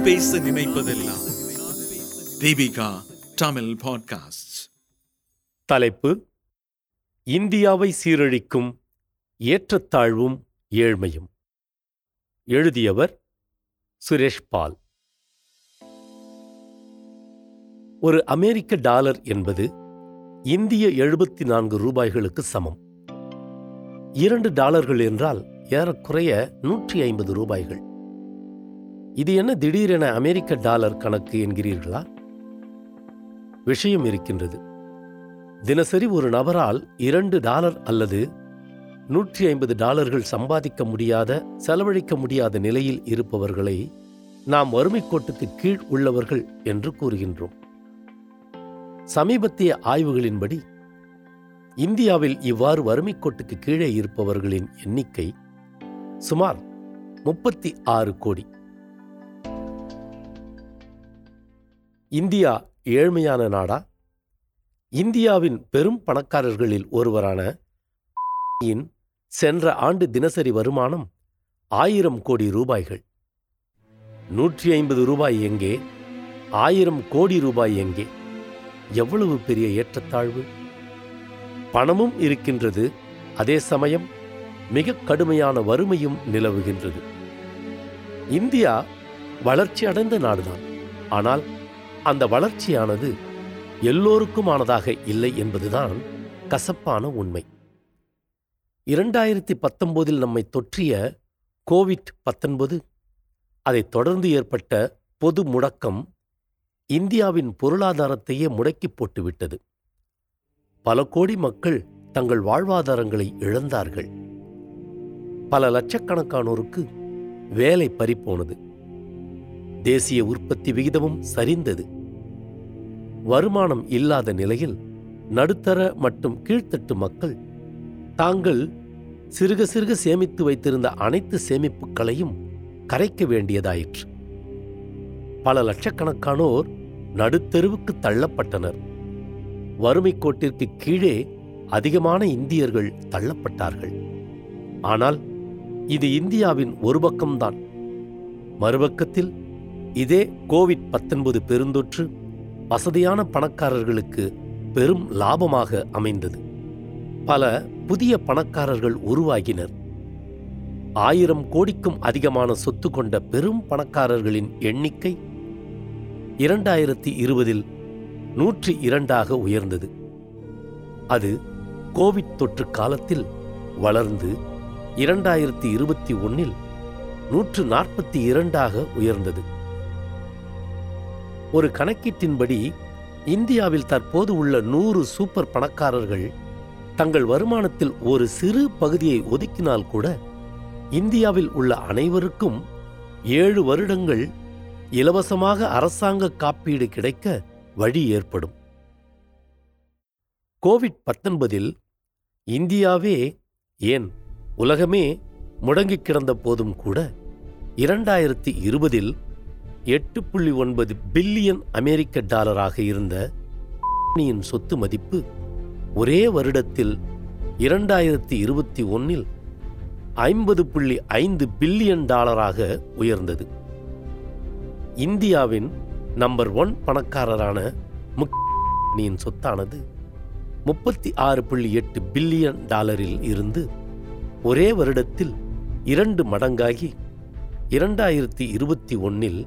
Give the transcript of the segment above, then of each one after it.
நான் பேச நினைப்பதெல்லாம். தீபிகா தமிழ் பாட்காஸ்ட் தலைப்பு இந்தியாவை சீரழிக்கும் ஏற்றத்தாழ்வும் ஏழ்மையும். எழுதியவர் சுரேஷ் பால். ஒரு அமெரிக்க டாலர் என்பது இந்திய எழுபத்தி நான்கு ரூபாய்களுக்கு சமம். இரண்டு டாலர்கள் என்றால் ஏறக்குறைய நூற்றி ஐம்பது ரூபாய்கள். இது என்ன திடீரென அமெரிக்க டாலர் கணக்கு என்கிறீர்களா? விஷயம் இருக்கின்றது. தினசரி ஒரு நபரால் இரண்டு டாலர் அல்லது நூற்றி ஐம்பது டாலர்கள் சம்பாதிக்க முடியாத செலவழிக்க முடியாத நிலையில் இருப்பவர்களை நாம் வறுமை கோட்டுக்கு கீழ் உள்ளவர்கள் என்று கூறுகின்றோம். சமீபத்திய ஆய்வுகளின்படி இந்தியாவில் இவ்வாறு வறுமை கோட்டுக்கு கீழே இருப்பவர்களின் எண்ணிக்கை சுமார் முப்பத்தி ஆறு கோடி. இந்தியா ஏழ்மையான நாடா? இந்தியாவின் பெரும் பணக்காரர்களில் ஒருவரான சென்ற ஆண்டு தினசரி வருமானம் ஆயிரம் கோடி ரூபாய்கள். நூற்றி ஐம்பது ரூபாய் எங்கே? ஆயிரம் கோடி ரூபாய் எங்கே? எவ்வளவு பெரிய ஏற்றத்தாழ்வு? பணமும் இருக்கின்றது அதே சமயம் மிக கடுமையான வறுமையும் நிலவுகின்றது. இந்தியா வளர்ச்சி அடைந்த நாடுதான். ஆனால் அந்த வளர்ச்சியானது எல்லோருக்குமானதாக இல்லை என்பதுதான் கசப்பான உண்மை. இரண்டாயிரத்தி பத்தொன்பதில் நம்மை தொற்றிய கோவிட் பத்தொன்பது அதைத் தொடர்ந்து ஏற்பட்ட பொது முடக்கம் இந்தியாவின் பொருளாதாரத்தையே முடக்கி போட்டுவிட்டது. பல கோடி மக்கள் தங்கள் வாழ்வாதாரங்களை இழந்தார்கள். பல லட்சக்கணக்கானோருக்கு வேலை பறிப்போனது தேசிய உற்பத்தி விகிதமும் சரிந்தது. வருமானம் இல்லாத நிலையில் நடுத்தர மற்றும் கீழ்த்தட்டு மக்கள் தாங்கள் சிறுக சிறுக சேமித்து வைத்திருந்த அனைத்து சேமிப்புகளையும் கரைக்க வேண்டியதாயிற்று. பல லட்சக்கணக்கானோர் நடுத்தெருவுக்கு தள்ளப்பட்டனர். வறுமை கோட்டிற்கு கீழே அதிகமான இந்தியர்கள் தள்ளப்பட்டார்கள். ஆனால் இது இந்தியாவின் ஒரு பக்கம்தான். மறுபக்கத்தில் இதே கோவிட் பத்தொன்பது பெருந்தொற்று வசதியான பணக்காரர்களுக்கு பெரும் லாபமாக அமைந்தது. பல புதிய பணக்காரர்கள் உருவாகினர். ஆயிரம் கோடிக்கும் அதிகமான சொத்து கொண்ட பெரும் பணக்காரர்களின் எண்ணிக்கை இரண்டாயிரத்தி இருபதில் நூற்றி இரண்டாக உயர்ந்தது. அது கோவிட் தொற்று காலத்தில் வளர்ந்து இரண்டாயிரத்தி இருபத்தி ஒன்னில் நூற்று நாற்பத்தி இரண்டாக உயர்ந்தது. ஒரு கணக்கீட்டின்படி இந்தியாவில் தற்போது உள்ள நூறு சூப்பர் பணக்காரர்கள் தங்கள் வருமானத்தில் ஒரு சிறு பகுதியை ஒதுக்கினால் கூட இந்தியாவில் உள்ள அனைவருக்கும் ஏழு வருடங்கள் இலவசமாக அரசாங்க காப்பீடு கிடைக்க வழி ஏற்படும். கோவிட் பத்தொன்பதில் இந்தியாவே ஏன் உலகமே முடங்கிக் கிடந்த போதும் கூட இரண்டாயிரத்தி இருபதில் எட்டு புள்ளி ஒன்பது பில்லியன் அமெரிக்க டாலராக இருந்த சொத்து மதிப்பு ஒரே வருடத்தில் இரண்டாயிரத்தி இருபத்தி ஒன்னில் ஐம்பது புள்ளி ஐந்து பில்லியன் டாலராக உயர்ந்தது. இந்தியாவின் நம்பர் ஒன் பணக்காரரான முக்கியின் சொத்தானது முப்பத்தி ஆறு புள்ளி எட்டு பில்லியன் டாலரில் இருந்து ஒரே வருடத்தில் இரண்டு மடங்காகி இரண்டாயிரத்தி இருபத்தி ஒன்னில்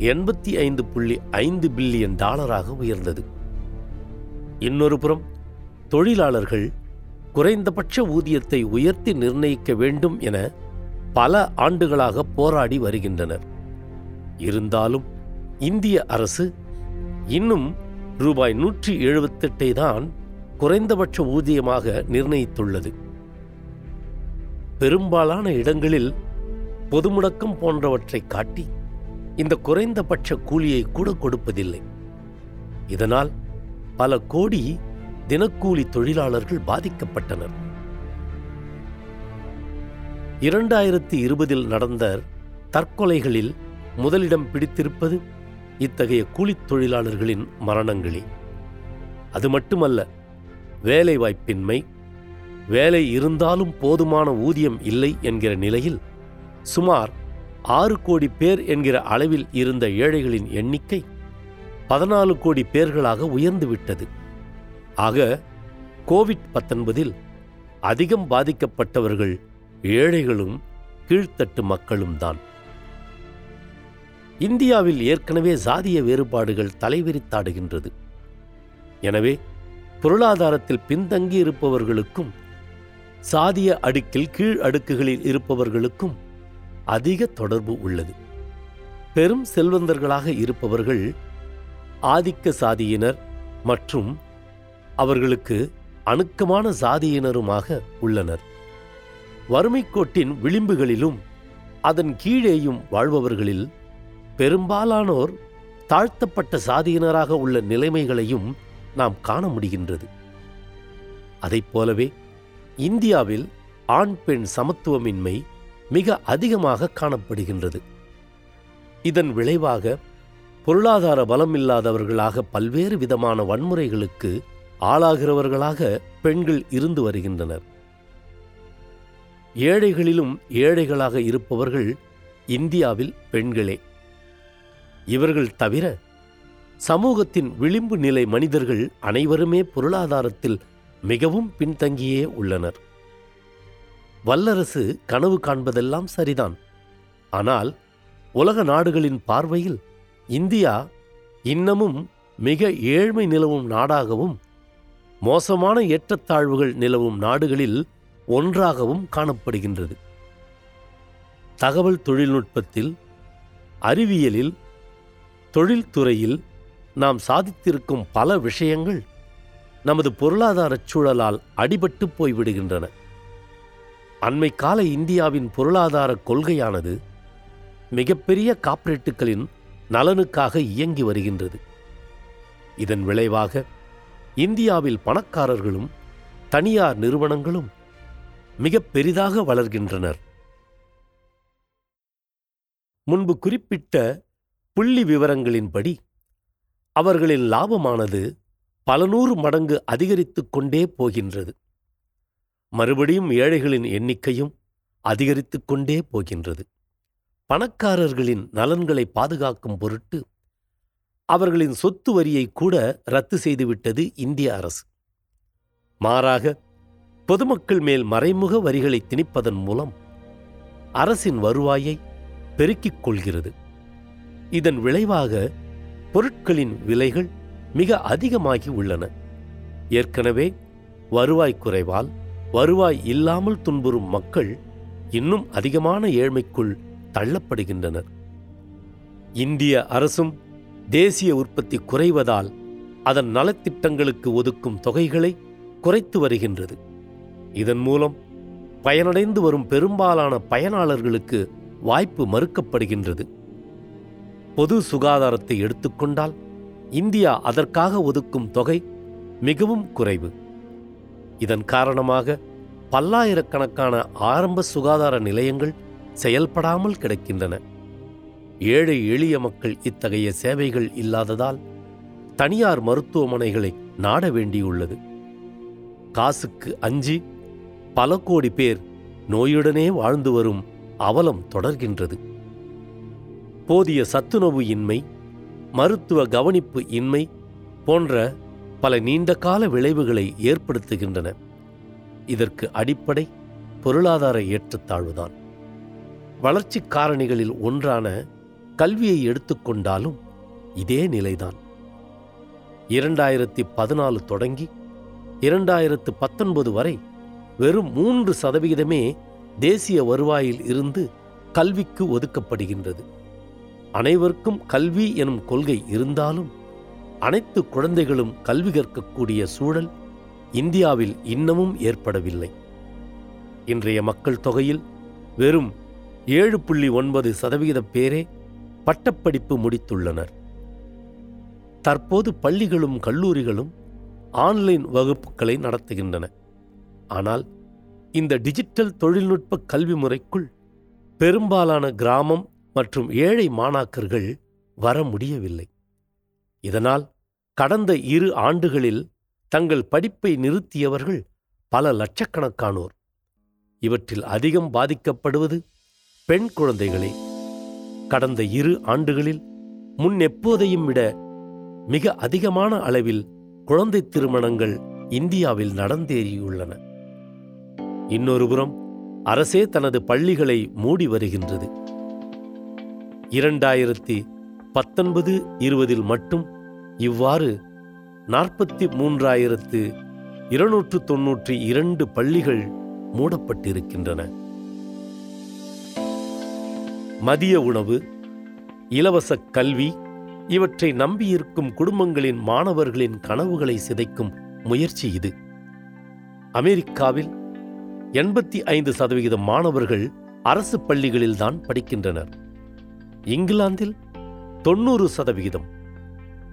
எண்பத்தி ஐந்து புள்ளி ஐந்து பில்லியன் டாலராக உயர்ந்தது. இன்னொரு புறம் தொழிலாளர்கள் குறைந்தபட்ச ஊதியத்தை உயர்த்தி நிர்ணயிக்க வேண்டும் என பல ஆண்டுகளாக போராடி வருகின்றனர். இருந்தாலும் இந்திய அரசு இன்னும் ரூபாய் நூற்றி எழுபத்தெட்டை தான் குறைந்தபட்ச ஊதியமாக நிர்ணயித்துள்ளது. பெரும்பாலான இடங்களில் பொது முடக்கம் போன்றவற்றை காட்டி இந்த குறைந்தபட்ச கூலியை கூட கொடுப்பதில்லை. இதனால் பல கோடி தினக்கூலி தொழிலாளர்கள் பாதிக்கப்பட்டனர். இரண்டாயிரத்தி இருபதில் நடந்த தற்கொலைகளில் முதலிடம் பிடித்திருப்பது இத்தகைய கூலித் தொழிலாளர்களின் மரணங்களே. அது மட்டுமல்ல வேலைவாய்ப்பின்மை வேலை இருந்தாலும் போதுமான ஊதியம் இல்லை என்கிற நிலையில் சுமார் ஆறு கோடி பேர் என்கிற அளவில் இருந்த ஏழைகளின் எண்ணிக்கை பதினாலு கோடி பேர்களாக உயர்ந்துவிட்டது. ஆக கோவிட் பத்தொன்பதில் அதிகம் பாதிக்கப்பட்டவர்கள் ஏழைகளும் கீழ்த்தட்டு மக்களும் தான் இந்தியாவில் ஏற்கனவே சாதிய வேறுபாடுகள் தலைவிரித்தாடுகின்றது. எனவே பொருளாதாரத்தில் பின்தங்கி இருப்பவர்களுக்கும் சாதிய அடுக்கில் கீழ் அடுக்குகளில் இருப்பவர்களுக்கும் அதிக தொடர்பு உள்ளது. பெரும் செல்வந்தர்களாக இருப்பவர்கள் ஆதிக்க சாதியினர் மற்றும் அவர்களுக்கு அணுக்கமான சாதியினருமாக உள்ளனர். வறுமை கோட்டின் விளிம்புகளிலும் அதன் கீழேயும் வாழ்பவர்களில் பெரும்பாலானோர் தாழ்த்தப்பட்ட சாதியினராக உள்ள நிலைமைகளையும் நாம் காண முடிகின்றது. அதைப் போலவே இந்தியாவில் ஆண் பெண் சமத்துவமின்மை மிக அதிகமாக காணப்படுகின்றது. இதன் விளைவாக பொருளாதார பலமில்லாதவர்களாக பல்வேறு விதமான வன்முறைகளுக்கு ஆளாகிறவர்களாக பெண்கள் இருந்து வருகின்றனர். ஏழைகளிலும் ஏழைகளாக இருப்பவர்கள் இந்தியாவில் பெண்களே. இவர்கள் தவிர சமூகத்தின் விளிம்பு நிலை மனிதர்கள் அனைவருமே பொருளாதாரத்தில் மிகவும் பின்தங்கியே உள்ளனர். வல்லரசு கனவு காண்பதெல்லாம் சரிதான். ஆனால் உலக நாடுகளின் பார்வையில் இந்தியா இன்னமும் மிக ஏழ்மை நிலவும் நாடாகவும் மோசமான ஏற்றத்தாழ்வுகள் நிலவும் நாடுகளில் ஒன்றாகவும் காணப்படுகின்றது. தகவல் தொழில்நுட்பத்தில் அறிவியலில் தொழில்துறையில் நாம் சாதித்திருக்கும் பல விஷயங்கள் நமது பொருளாதாரச் சூழலால் அடிபட்டு போய்விடுகின்றன. அண்மை கால இந்தியாவின் பொருளாதார கொள்கையானது மிகப்பெரிய காப்பரேட்டுகளின் நலனுக்காக இயங்கி வருகின்றது. இதன் விளைவாக இந்தியாவில் பணக்காரர்களும் தனியார் நிறுவனங்களும் மிக பெரிதாக வளர்கின்றனர். முன்பு குறிப்பிட்ட புள்ளி விவரங்களின்படி அவர்களின் லாபமானது பல நூறு மடங்கு அதிகரித்துக் கொண்டே போகின்றது. மறுபடியும் ஏழைகளின் எண்ணிக்கையும் அதிகரித்துக் கொண்டே போகின்றது. பணக்காரர்களின் நலன்களை பாதுகாக்கும் பொருட்டு அவர்களின் சொத்து வரியை கூட ரத்து செய்துவிட்டது இந்திய அரசு. மாறாக பொதுமக்கள் மேல் மறைமுக வரிகளை திணிப்பதன் மூலம் அரசின் வருவாயை பெருக்கிக் கொள்கிறது. இதன் விளைவாக பொருட்களின் விலைகள் மிக அதிகமாகி உள்ளன. ஏற்கனவே வருவாய் குறைவால் வருவாய் இல்லாமல் துன்புறும் மக்கள் இன்னும் அதிகமான ஏழ்மைக்குள் தள்ளப்படுகின்றனர். இந்திய அரசும் தேசிய உற்பத்தி குறைவதால் அதன் நலத்திட்டங்களுக்கு ஒதுக்கும் தொகைகளை குறைத்து வருகின்றது. இதன் மூலம் பயனடைந்து வரும் பெரும்பாலான பயனாளர்களுக்கு வாய்ப்பு மறுக்கப்படுகின்றது. பொது சுகாதாரத்தை எடுத்துக்கொண்டால் இந்தியா அதற்காக ஒதுக்கும் தொகை மிகவும் குறைவு. இதன் காரணமாக பல்லாயிரக்கணக்கான ஆரம்ப சுகாதார நிலையங்கள் செயல்படாமல் கிடக்கின்றன. ஏழை எளிய மக்கள் இத்தகைய சேவைகள் இல்லாததால் தனியார் மருத்துவமனைகளை நாட வேண்டியுள்ளது. காசுக்கு அஞ்சி பல கோடி பேர் நோயுடனே வாழ்ந்து வரும் அவலம் தொடர்கின்றது. போதிய சத்துணவு இன்மை மருத்துவ கவனிப்பு இன்மை போன்ற பல நீண்ட கால விளைவுகளை ஏற்படுத்துகின்றன. இதற்கு அடிப்படை பொருளாதார ஏற்றத்தாழ்வுதான். வளர்ச்சி காரணிகளில் ஒன்றான கல்வியை எடுத்துக்கொண்டாலும் இதே நிலைதான். இரண்டாயிரத்தி பதினாலு தொடங்கி இரண்டாயிரத்து பத்தொன்பது வரை வெறும் மூன்று சதவிகிதமே தேசிய வருவாயில் இருந்து கல்விக்கு ஒதுக்கப்படுகின்றது. அனைவருக்கும் கல்வி எனும் கொள்கை இருந்தாலும் அனைத்து குழந்தைகளும் கல்வி கற்கக்கூடிய சூழல் இந்தியாவில் இன்னமும் ஏற்படவில்லை. இன்றைய மக்கள் தொகையில் வெறும் ஏழு புள்ளி ஒன்பது சதவிகித பேரே பட்டப்படிப்பு முடித்துள்ளனர். தற்போது பள்ளிகளும் கல்லூரிகளும் ஆன்லைன் வகுப்புகளை நடத்துகின்றன. ஆனால் இந்த டிஜிட்டல் தொழில்நுட்ப கல்வி முறைக்குள் பெரும்பாலான கிராமம் மற்றும் ஏழை மாணாக்கர்கள் வர முடியவில்லை. இதனால் கடந்த இரு ஆண்டுகளில் தங்கள் படிப்பை நிறுத்தியவர்கள் பல லட்சக்கணக்கானோர். இவற்றில் அதிகம் பாதிக்கப்படுவது பெண் குழந்தைகளே. கடந்த இரு ஆண்டுகளில் முன் எப்போதையும் விட மிக அதிகமான அளவில் குழந்தை திருமணங்கள் இந்தியாவில் நடந்தேறியுள்ளன. இன்னொருபுறம் அரசே தனது பள்ளிகளை மூடி வருகின்றது. இரண்டாயிரத்தி பத்தொன்பது இருபதில் மட்டும் இவ்வாறு நாற்பத்தி மூன்றாயிரத்து இருநூற்று தொன்னூற்றி இரண்டு பள்ளிகள் மூடப்பட்டிருக்கின்றன. மதிய உணவு இலவச கல்வி இவற்றை நம்பியிருக்கும் குடும்பங்களின் மாணவர்களின் கனவுகளை சிதைக்கும் முயற்சி இது. அமெரிக்காவில் எண்பத்தி ஐந்து சதவிகித மாணவர்கள் அரசு பள்ளிகளில்தான் படிக்கின்றனர். இங்கிலாந்தில் தொண்ணூறு சதவிகிதம்.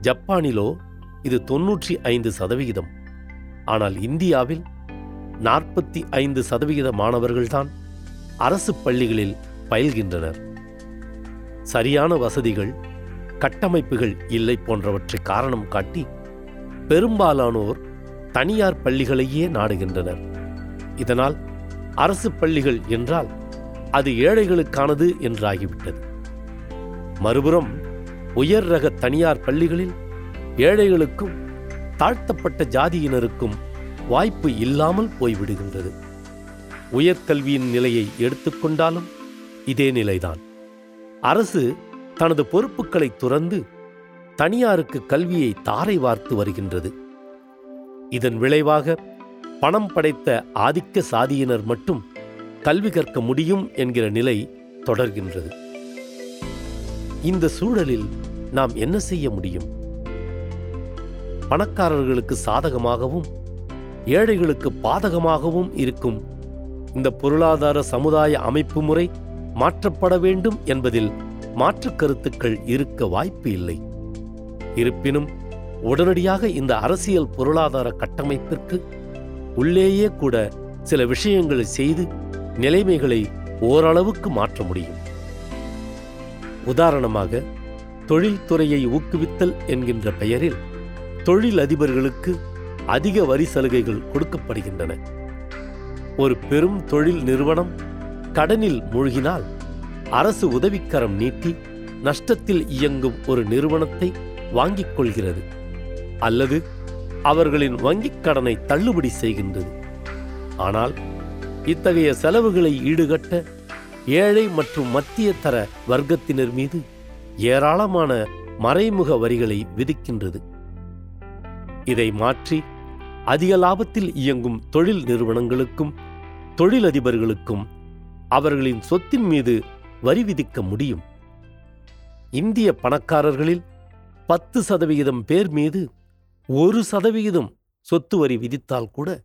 ஜப்பானிலோ இது தொன்னூற்றி ஐந்து சதவிகிதம். ஆனால் இந்தியாவில் நாற்பத்தி ஐந்து சதவிகித மாணவர்கள்தான் அரசு பள்ளிகளில் பயில்கின்றனர். சரியான வசதிகள் கட்டமைப்புகள் இல்லை போன்றவற்றை காரணம் காட்டி பெரும்பாலானோர் தனியார் பள்ளிகளையே நாடுகின்றனர். இதனால் அரசு பள்ளிகள் என்றால் அது ஏழைகளுக்கானது என்றாகிவிட்டது. மறுபுறம் உயர் ரக தனியார் பள்ளிகளில் ஏழைகளுக்கும் தாழ்த்தப்பட்ட ஜாதியினருக்கும் வாய்ப்பு இல்லாமல் போய்விடுகின்றது. உயர்கல்வியின் நிலையை எடுத்துக்கொண்டாலும் இதே நிலைதான். அரசு தனது பொறுப்புகளை துறந்து தனியாருக்கு கல்வியை தாரை வார்த்து வருகின்றது. இதன் விளைவாக பணம் படைத்த ஆதிக்க சாதியினர் மட்டும் கல்வி கற்க முடியும் என்கிற நிலை தொடர்கின்றது. இந்த சூழலில் நாம் என்ன செய்ய முடியும்? பணக்காரர்களுக்கு சாதகமாகவும் ஏழைகளுக்கு பாதகமாகவும் இருக்கும் இந்த பொருளாதார சமுதாய அமைப்பு முறை மாற்றப்பட வேண்டும் என்பதில் மாற்றுக் கருத்துக்கள் இருக்க வாய்ப்பு இல்லை. இருப்பினும் உடனடியாக இந்த அரசியல் பொருளாதார கட்டமைப்பிற்கு உள்ளேயே கூட சில விஷயங்களை செய்து நிலைமைகளை ஓரளவுக்கு மாற்ற முடியும். உதாரணமாக தொழில்துறையை ஊக்குவித்தல் என்கின்ற பெயரில் தொழில் அதிபர்களுக்கு அதிக வரி சலுகைகள் கொடுக்கப்படுகின்றன. ஒரு பெரும் தொழில் நிறுவனம் கடனில் மூழ்கினால் அரசு உதவிக்கரம் நீட்டி நஷ்டத்தில் இயங்கும் ஒரு நிறுவனத்தை வாங்கிக் கொள்கிறது. அல்லது அவர்களின் வங்கிக் கடனை தள்ளுபடி செய்கின்றது. ஆனால் இத்தகைய செலவுகளை ஈடுகட்ட ஏழை மற்றும் மத்திய தர வர்க்கத்தினர் மீது ஏராளமான மறைமுக வரிகளை விதிக்கின்றது. இதை மாற்றி அதிக லாபத்தில் இயங்கும் தொழில் நிறுவனங்களுக்கும் தொழிலதிபர்களுக்கும் அவர்களின் சொத்தின் மீது வரி விதிக்க முடியும். இந்திய பணக்காரர்களில் பத்து சதவிகிதம் பேர் மீது ஒரு சதவிகிதம் சொத்து வரி விதித்தால் கூட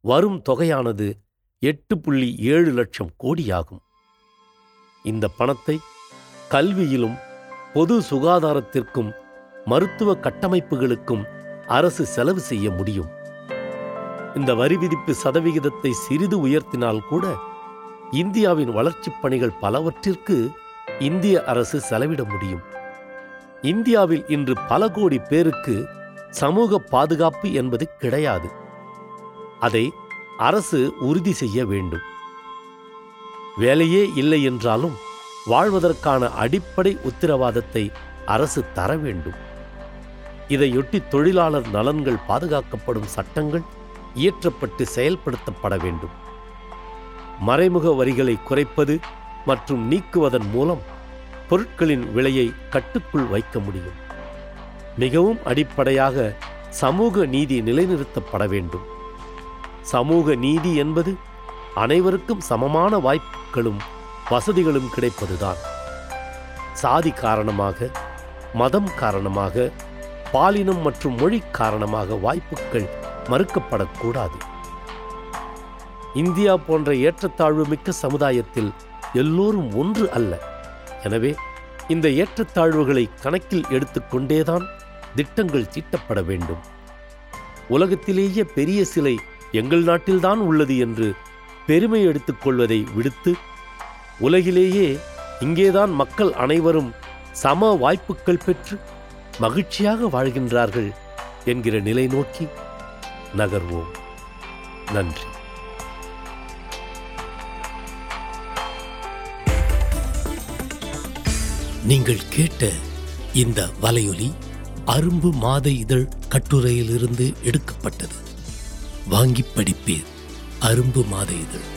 வரும் தொகையானது எட்டு புள்ளி ஏழு லட்சம் கோடியாகும். இந்த பணத்தை கல்வியிலும் பொது சுகாதாரத்திற்கும் மருத்துவ கட்டமைப்புகளுக்கும் அரசு செலவு செய்ய முடியும். இந்த வரி விதிப்பு சதவிகிதத்தை சிறிது உயர்த்தினால் கூட இந்தியாவின் வளர்ச்சிப் பணிகள் பலவற்றிற்கு இந்திய அரசு செலவிட முடியும். இந்தியாவில் இன்று பல கோடி பேருக்கு சமூக பாதுகாப்பு என்பது கிடையாது. அதை அரசு உறுதி செய்ய வேண்டும். வேலையே இல்லை என்றாலும் வாழ்வதற்கான அடிப்படை உத்தரவாதத்தை அரசு தர வேண்டும். இதையொட்டி தொழிலாளர் நலன்கள் பாதுகாக்கப்படும் சட்டங்கள் இயற்றப்பட்டு செயல்படுத்தப்பட வேண்டும். மறைமுக வரிகளை குறைப்பது மற்றும் நீக்குவதன் மூலம் பொருட்களின் விலையை கட்டுக்குள் வைக்க முடியும். மிகவும் அடிப்படையாக சமூக நீதி நிலைநிறுத்தப்பட வேண்டும். சமூக நீதி என்பது அனைவருக்கும் சமமான வாய்ப்புகளும் வசதிகளும் கிடைப்பதுதான். சாதி காரணமாக மதம் காரணமாக பாலினம் மற்றும் மொழி காரணமாக வாய்ப்புகள் மறுக்கப்படக்கூடாது. இந்தியா போன்ற ஏற்றத்தாழ்வு மிக்க சமுதாயத்தில் எல்லோரும் ஒன்று அல்ல. எனவே இந்த ஏற்றத்தாழ்வுகளை கணக்கில் எடுத்துக்கொண்டேதான் திட்டங்கள் தீட்டப்பட வேண்டும். உலகத்திலேயே பெரிய சிலை எங்கள் நாட்டில்தான் உள்ளது என்று பெருமை எடுத்துக்கொள்வதை விடுத்து உலகிலேயே இங்கேதான் மக்கள் அனைவரும் சம வாய்ப்புகள் பெற்று மகிழ்ச்சியாக வாழ்கின்றார்கள் என்கிற நிலை நோக்கி நகர்வோம். நன்றி. நீங்கள் கேட்ட இந்த வலையொலி அரும்பு மாத இதழ் கட்டுரையிலிருந்து எடுக்கப்பட்டது. வாங்கி படிப்பீர். அரும்பு மாத இதழ்.